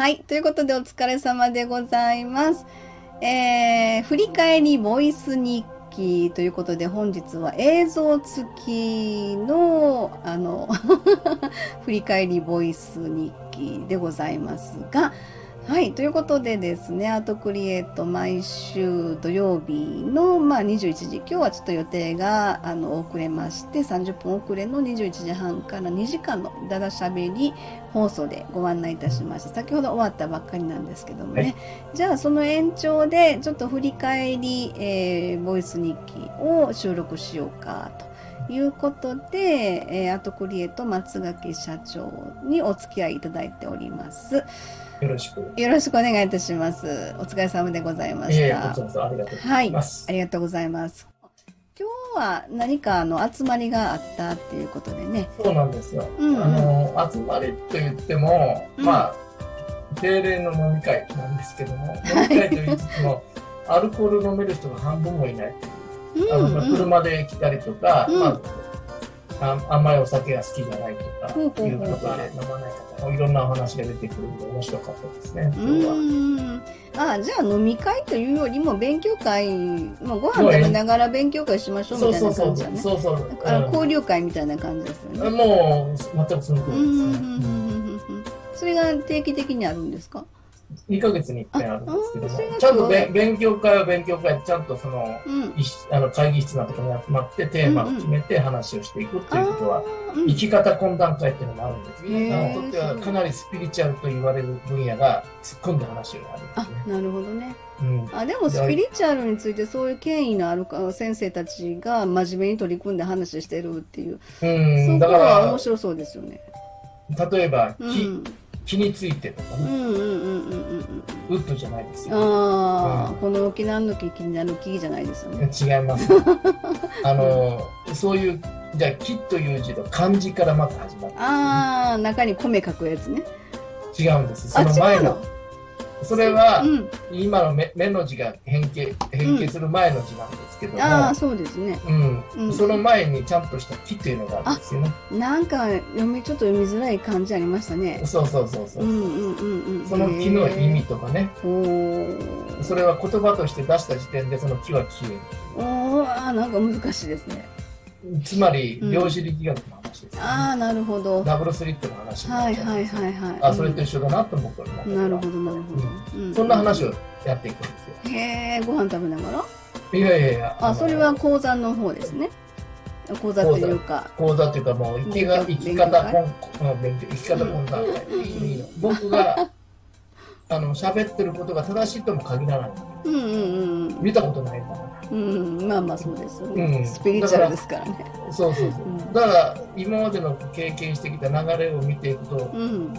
はい。ということで、お疲れ様でございます。えー、振り返りボイス日記ということで、本日は映像付きの、あの、振り返りボイス日記でございますが、はい。ということでですね、アートクリエイト毎週土曜日の、まあ、21時、今日はちょっと予定が、あの、遅れまして、30分遅れの21時半から2時間のだだしゃべり放送でご案内いたしました。先ほど終わったばっかりなんですけどもね。はいじゃあ、その延長で、ちょっと振り返り、えーボイス日記を収録しようかと。いうことで、えーアートクリエイト松垣社長にお付き合いいただいております。よろしく。よろしくお願いいたします。お疲れ様でございました。こちらこそありがとうごはい、ざいます。ありがとうございます。今日は何かあの集まりがあったっていうことでね。そうなんですよ。うんうんあの、集まりと言っても、うんまあ、定例の飲み会なんですけども、飲み会と言いつつも、アルコール飲める人が半分もいない。あのうんうん、車で来たりとか、うんまあ、あ甘いお酒が好きじゃないとか、いう方で飲まない方、いろんなお話が出てくるんで面白かったですね、う今日は。あじゃあ飲み会というよりも勉強会、まあ、ご飯食べながら勉強会しましょうみたいなそうそうそう。そうそう、だから交流会みたいな感じですよね。うんもう全くその通うんうんうんりですね。うんうんうんそれが定期的にあるんですか？2ヶ月に1回あるんですけどもちゃんと勉強会は勉強会でちゃんとその、うん。いあの会議室なところに集まってテーマを決めて話をしていくっていうことは、あーうん生き方懇談会っていうのもあるんですけど、へーあのとってはかなりスピリチュアルと言われる分野が突っ込んだ話があるんあですね。なるほどね。うんあでもスピリチュアルについてそういう権威のあるか先生たちが真面目に取り組んで話してるっていう、うん、そこは面白そうですよね。ら、例えば木、うん、木についてとかね、うんうんうんうんうんうんウッドじゃないですよ。ああ、うんこの沖縄の木気になる木じゃないですよね。違います。あの、そういう、じゃあ木という字の漢字からまず始まるねああ中に米書くやつね。違うんです。あその前の？それは、うん。今の目目の字が変形変形する前の字なんですけども、ああそうですね。うんうんその前にちゃんとした木っていうのがあるんですよね。なんか読みちょっと読みづらい感じありましたね。そうそうそうそうう。んうんうんうん。その木の意味とかね、それは言葉として出した時点でその木は消えお。おーあーなんか難しいですね。る。つまりうん量子力学の話ですよね、ああなるほど。ダブルスリットの話はいはいはいはい。あ、それと一緒だなと僕は思ったなるほどなるほど。うそんな話をやっていくんですよ。へえご飯食べながら？いやいやいや。のあそれは講座の方ですね。講座というか。講座っていうかもう生きが生き方本うん勉強生き方本段階いいの僕があの喋ってることが正しいとも限らないうんうんうん見たことないかうん。うんまあまあそうですよね。うんスピリチュアルですからね。らそうそうそううんだから今までの経験してきた流れを見ていくとうん。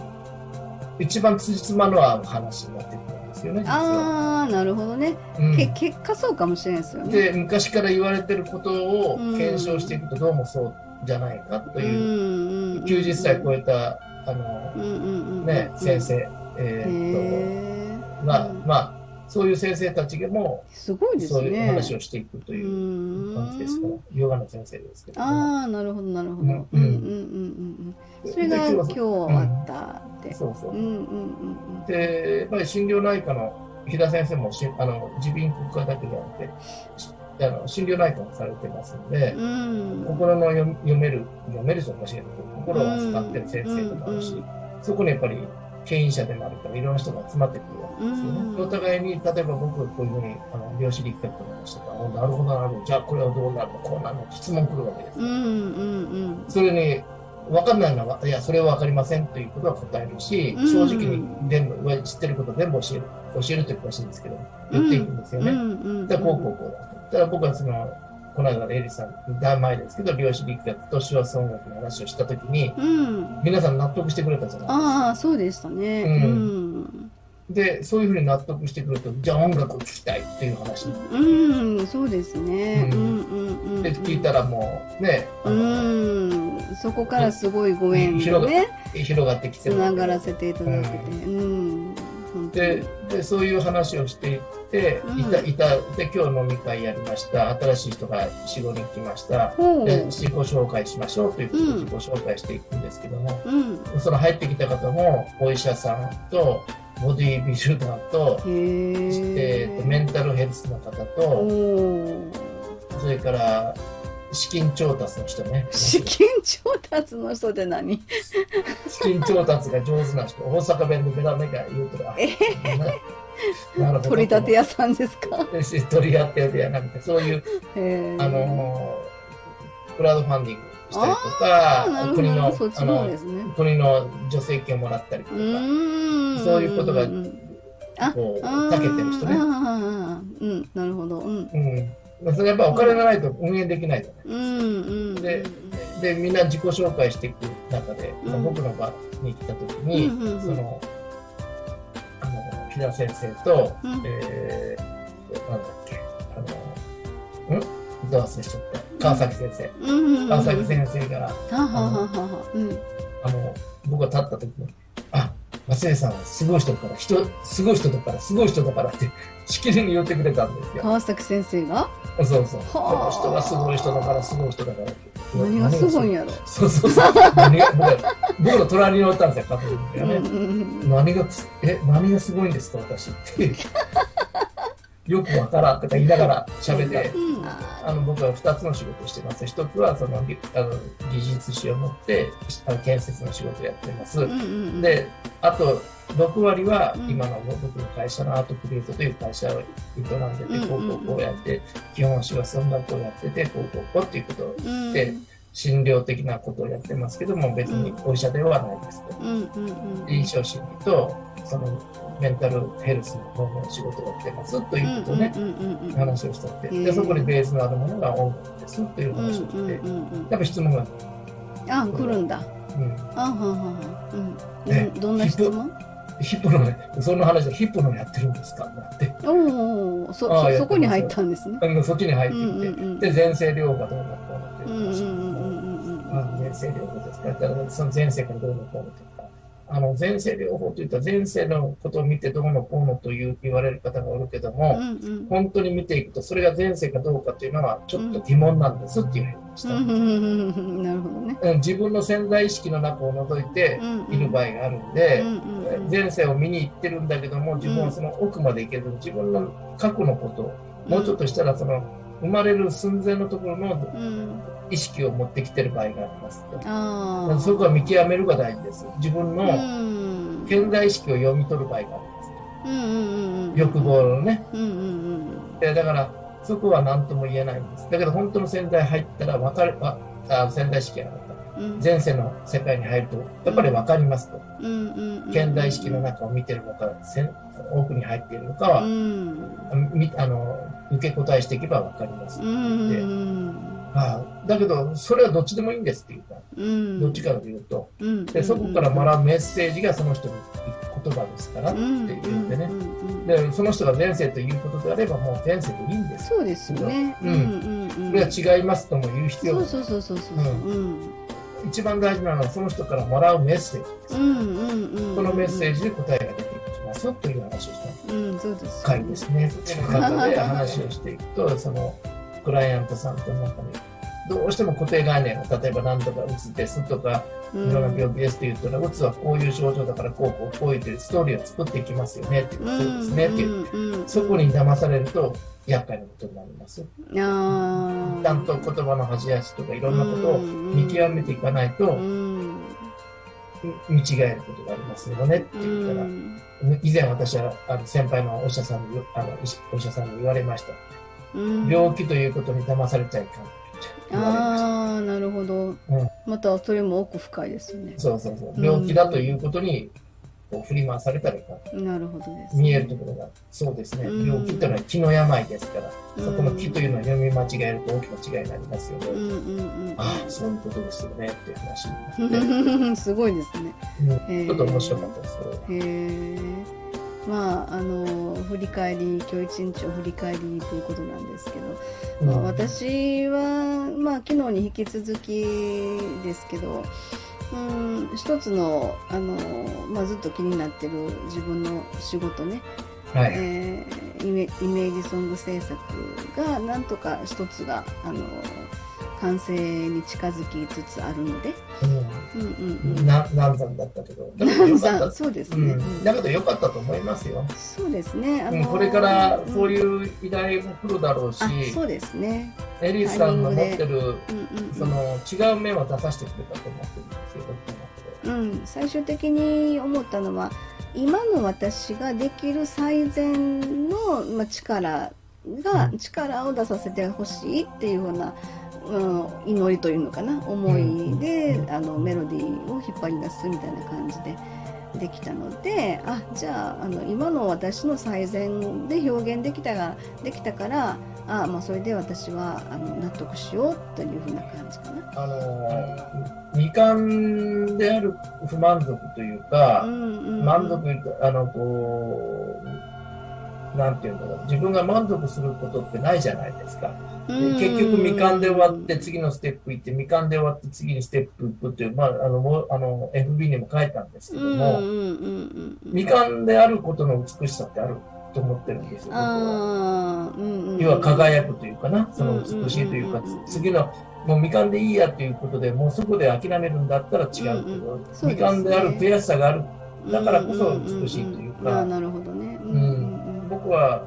一番つじつまの合う話になってくるんですよねああなるほどね。うんけ結果そうかもしれないですよね。で昔から言われてることをうん検証していくとどうもそうじゃないかとうんいう、うんうん。90歳超えたあの、うんうんうん。ね、先生、へえーっえ。とが、うんまあそういう先生たちがもすごいですそういうね。話をしていくとういう感じですから、ヨガの先生ですけど、ね。ああなるほどなるほど。うんうんうんうんうんうん。それがで今日あったって。そうそうう。んうんうんで、やっぱり心療内科の日田先生もしあの耳鼻咽喉科だけじゃなくて、しあの心療内科もされてますので、うん。うん。心の読読める、読める人もしれないけど、心を扱ってる先生でもあるし、うんそこにやっぱり牽引者でもあるから、いろんな人が集まってくるわけですよね。うんお互いに、例えば僕がこういうふうに、あの量子力学の話とか、おなるほど、なるほど、じゃあこれはどうなるの、こうなるの、質問来るわけですよ。うんうんうん。それに、分かんないのは、いや、それは分かりませんということは答えるし、うん正直に全部、知ってること全部教える、教えるというかしいんですけど、言っていくんですよね。うんうん。で、こうこうこうだと。ただ僕はその、この間のエリさん、だ前ですけど、量子力学と手話音楽の話をしたときに、うん。皆さん納得してくれたじゃないですか。ああそうでしたね。ううん。で、そういうふうに納得してくると、じゃあ音楽を聴きたいっていう話に。うんそうですね。ううんんうんうん。で、聞いたらもう、ね、あうの、ん。そこからすごいご縁広がをね広がってきてつるながらせていただけて。うん。本当にででそういう話をしていって、うん。いたいたで今日飲み会やりました。新しい人が45人来ました。で自己紹介しましょうということでうん。自己紹介していくんですけども、うん。その入ってきた方もお医者さんとボディービルダーと、へえーとメンタルヘルスの方おと、ーそれから資金調達の人ね。資金調達の人って何？資金調達が上手な人、大阪弁でベラベラ言うとる。あなるほど。取り立て屋さんですか？し取り立てではなくて、そういう、へー。あのー、クラウドファンディングしたりとか、国のあのね。国の助成金をもらったりとうか、ーん。そういうことがあこう、あーたけてる人ね。うんなるほど。うん。うん。まあそれやっぱお金がないと運営できないじゃない。うんうん。でで、みんな自己紹介していく中で、うん。僕の場に来た時に、うんうんうん。その、あの、木田先生と、うん。えー、なんだっけ、あの、ん？どう忘れしちゃった。川崎先生。川崎先生が、ははははは。うん。あの、僕が立った時に、あ、松江さんはすごい人だから、人、すごい人だから、すごい人だからって、しきりに言ってくれたんですよ。川崎先生が？そうそう。こはあの人はすごい人だから、すごい人だからって。何がすごいんややろ？そうそうそう。何が、僕は僕の隣におったんですよ、加藤君がね。うん何がす、え、何がすごいんですか、私って。よくわからんとか言いながら喋って、うんあの、僕は二つの仕事をしてます。一つは、その、ぎあの、技術士を持って、あの建設の仕事をやってます。うんうんうんで、あと、6割はうん今の僕の会社のアートクリエイトという会社を営んでて、うんこうこうこうやって、基本仕事音楽をやってて、こうこうこうっていうことをうんで診療的なことをやってますけども、別にお医者ではないですと。臨床心理と、そのメンタルヘルスの方の仕事をやってますということをね、話をしたって、で、そこにベースのあるものが音楽ですといううん話をして、うんやうん。っぱ質問が、あ来るんだ。うん、あはんはんは。んうん。ね。どどんな質問？ヒップのね、その話でヒップのやってるんですか？だって、おおそそそこに入ったんですね。うんそっちに入ってうんきて、うんうんで、前世療法がどうのこうのってうんいう話うん前世療法ですかだからその前世からどうのこうのとか、あの前世療法といったら前世のことを見てどうのこうのという言われる方がおるけども、うんうん。本当に見ていくと、それが前世かどうかというのはちょっと疑問なんですっていうふうに言いました。なるほどね。うん自分の潜在意識の中を除いている場合があるんで、うんうんうん。前世を見に行ってるんだけども、自分はその奥まで行けず、自分の過去のこと、もうちょっとしたらその生まれる寸前のところのうん意識を持ってきてる場合がありますと。ああそこは見極めるが大事です。自分うのん潜在意識を読み取る場合があります。うんうんうんうん欲望のね。うんうんうんでだから、そこは何とも言えないんです。だけど本当の潜在入ったら分かる、ああ潜在意識がなか前世の世界に入ると、やっぱり分かりますと。現代意識の中を見てるのか、奥に入っているのかは、あの受け答えしていけば分かります。うんうんああだけど、それはどっちでもいいんですっていうか、うん。どっちかというと、うん。でそこから学ぶメッセージがその人に言葉ですからってうん。言ってね。う。んうんで、その人が前世ということであれば、もう前世でいいんですよ。そうですよね。うん。うんそれは違いますとも言う必要がそうそうそうそうそう。うん一番大事なのはその人からもらうメッセージです。うんうんうんそのメッセージで答えが出てきますよという話をしたうんそうです回ですね。その中で話をしていくと、そのクライアントさんとの中に、どうしても固定概念を、例えば何とかうつですとか、いろんな病気ですって言ったら、うつはこういう症状だから、こうこうこういうストーリーを作っていきますよねっていう、そうですねっていう。そこに騙されると厄介なことになります。あちゃんと言葉の端々とかいろんなことを見極めていかないとうん見違えることがありますよねって言ったら、以前私はあの先輩のお医者さんにあのお医者さんに言われました。うん病気ということに騙されちゃいかん。ああなるほど。またそれも奥深いですよね。そうそうそう。病気だということにこう振り回されたらいか。ん。なるほどです見えるところが、そうですね。うん。病気っていうのは気の病ですから、うん。そこの気というのは読み間違えると大きな違いになりますよね。うんうんうん。ああ、そういうことですよね。っていう話になって、すごいですね。うん。ちょっと面白かったです、それは。へえまああの振り返り今日一日を振り返りということなんですけど、まあ、うん私は、まあ、昨日に引き続きですけどうん一つのあの、まあ、ずっと気になってる自分の仕事ね、はい。えーイメイメージソング制作がなんとか一つがあの完成に近づきつつあるので、うんうんうん、な難産だったけど、だけどよかった。そうですね、うん、だけど良かったと思いますよ。そうですね。あのー。うん。これからそういう依頼も来るだろうし、あ、そうですね。エリーさんの持ってるうんうんその違う面を出させてくれたと思ってるんですよ、うん、最終的に思ったのは今の私ができる最善の、まあ、力が、うん。力を出させてほしいっていうような、うん、祈りというのかな思いで、うんあのメロディーを引っ張り出すみたいな感じでできたのであじゃああの今の私の最善で表現できたができたからあ、まあ、それで私はあの納得しようというふうな感じかな。あの未完である不満足というか、うんうんうん満足あのこうなんていうんだろう自分が満足することってないじゃないですか。で結局未完で終わって次のステップ行って未完で終わって次にステップ行くっていう、まあ、あのもうあの FB にも書いたんですけども、未完であることの美しさってあると思ってるんですよ、僕は。要は輝くというかな、その美しいというか次のもう未完でいいやということで、もうそこで諦めるんだったら違うけど、う。ん未完である悔しさがある、だからこそ美しいというかは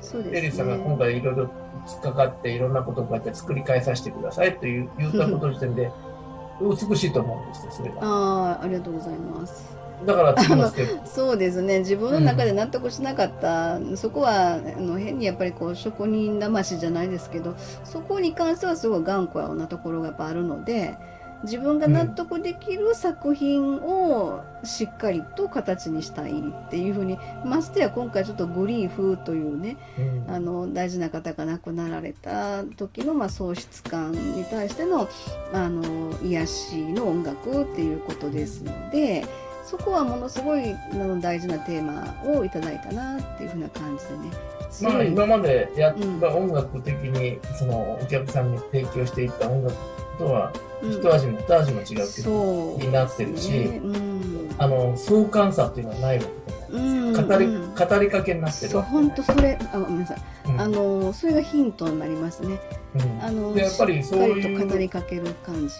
そうですね。エリーさんが今回いろいろ突っかかって、いろんなことをこうやって作り変えさせてくださいという言ったことの時点で、美しいと思うんですよ、それが。ああ、ありがとうございます。だから。そうですね。自分の中で納得しなかった、そこはあの変にやっぱりこう職人魂じゃないですけど、そこに関してはすごい頑固なところがやっぱあるので。自分が納得できる作品をしっかりと形にしたいっていうふうにましてや今回ちょっとグリーフというねうん。あの大事な方が亡くなられた時の、まあ、喪失感に対してのあの癒しの音楽っていうことですのでそこはものすごいあの大事なテーマをいただいたなっていうふうな感じでね。まあ今までやった音楽的にそのお客さんに提供していった音楽とはうん。一味も二味も違うけど、になってるしね。うん。あの相関差っていうのはないわけじゃないですか。語りうん語りかけになってるそう本当それあごめんなさい、うん。あのそれがヒントになりますね。うん。あのでやっぱりそういうりかける感じ。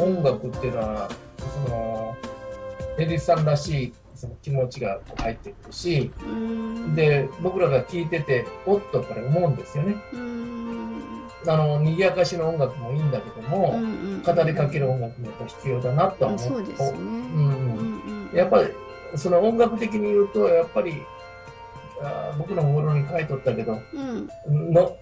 音楽っていうのはそのエリスさんらしいその気持ちが入ってくるしうん。で僕らが聴いてておっとこれ思うんですよね。うんあの賑やかしの音楽もいいんだけども、うんうん。語りかける音楽もやっぱ必要だなとは思そうですね。うんやっぱりその音楽的に言うとやっぱりあー僕の心に書いとったけどうん。の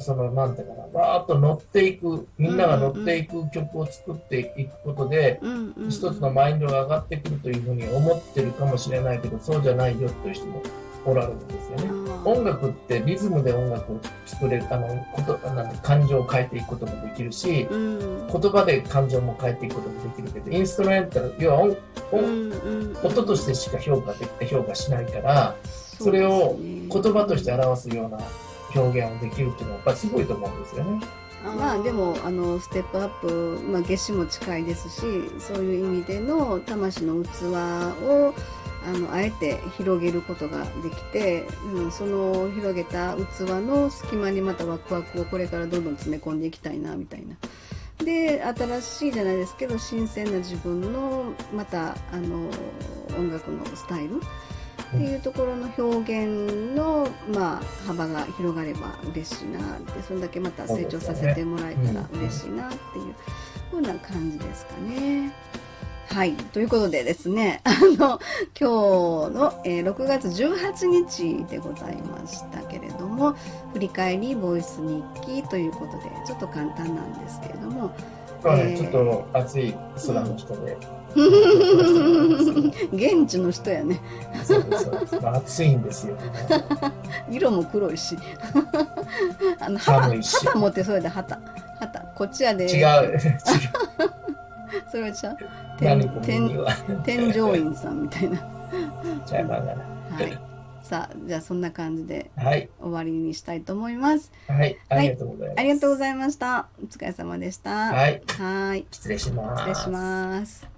そのなんていうかなバーッと乗っていくみんなが乗っていく曲を作っていくことで、うんうん。一つのマインドが上がってくるというふうに思ってるかもしれないけどそうじゃないよという人もおられるんですよね。音楽ってリズムで音楽を作れるあのことなんて感情を変えていくこともできるしうん。言葉で感情も変えていくこともできるけどインストラメンタル要は音音うんうん音としてしか評価でき評価しないからそれを言葉として表すような表現をできるっていうのはやっぱりすごいと思うんですよね。まあでもあのステップアップ、まあ、夏至も近いですしそういう意味での魂の器をあのあえて広げることができて、うん、その広げた器の隙間にまたワクワクをこれからどんどん詰め込んでいきたいなみたいな。で新しいじゃないですけど新鮮な自分のまたあの音楽のスタイルっていうところの表現の、まあ、幅が広がれば嬉しいなってそんだけまた成長させてもらえたら嬉しいなっていうふうな感じですかね。はい。ということでですね、あの、今日の、えー6月18日でございましたけれども、振り返りボイス日記ということで、ちょっと簡単なんですけれども、まあねえーちょっと暑い空の下で、現地の人やね、まあ、暑いんですよ。色も黒いし、あの、旗。旗持ってそれで旗旗こっちやで違う。違う。それはちゃ天には。添乗員さんみたいなちゃいまがな。はいさあじゃあそんな感じではい。終わりにしたいと思いますはい。ありがとうございます。ありがとうございましたお疲れ様でしたはい。はい失礼します。失礼します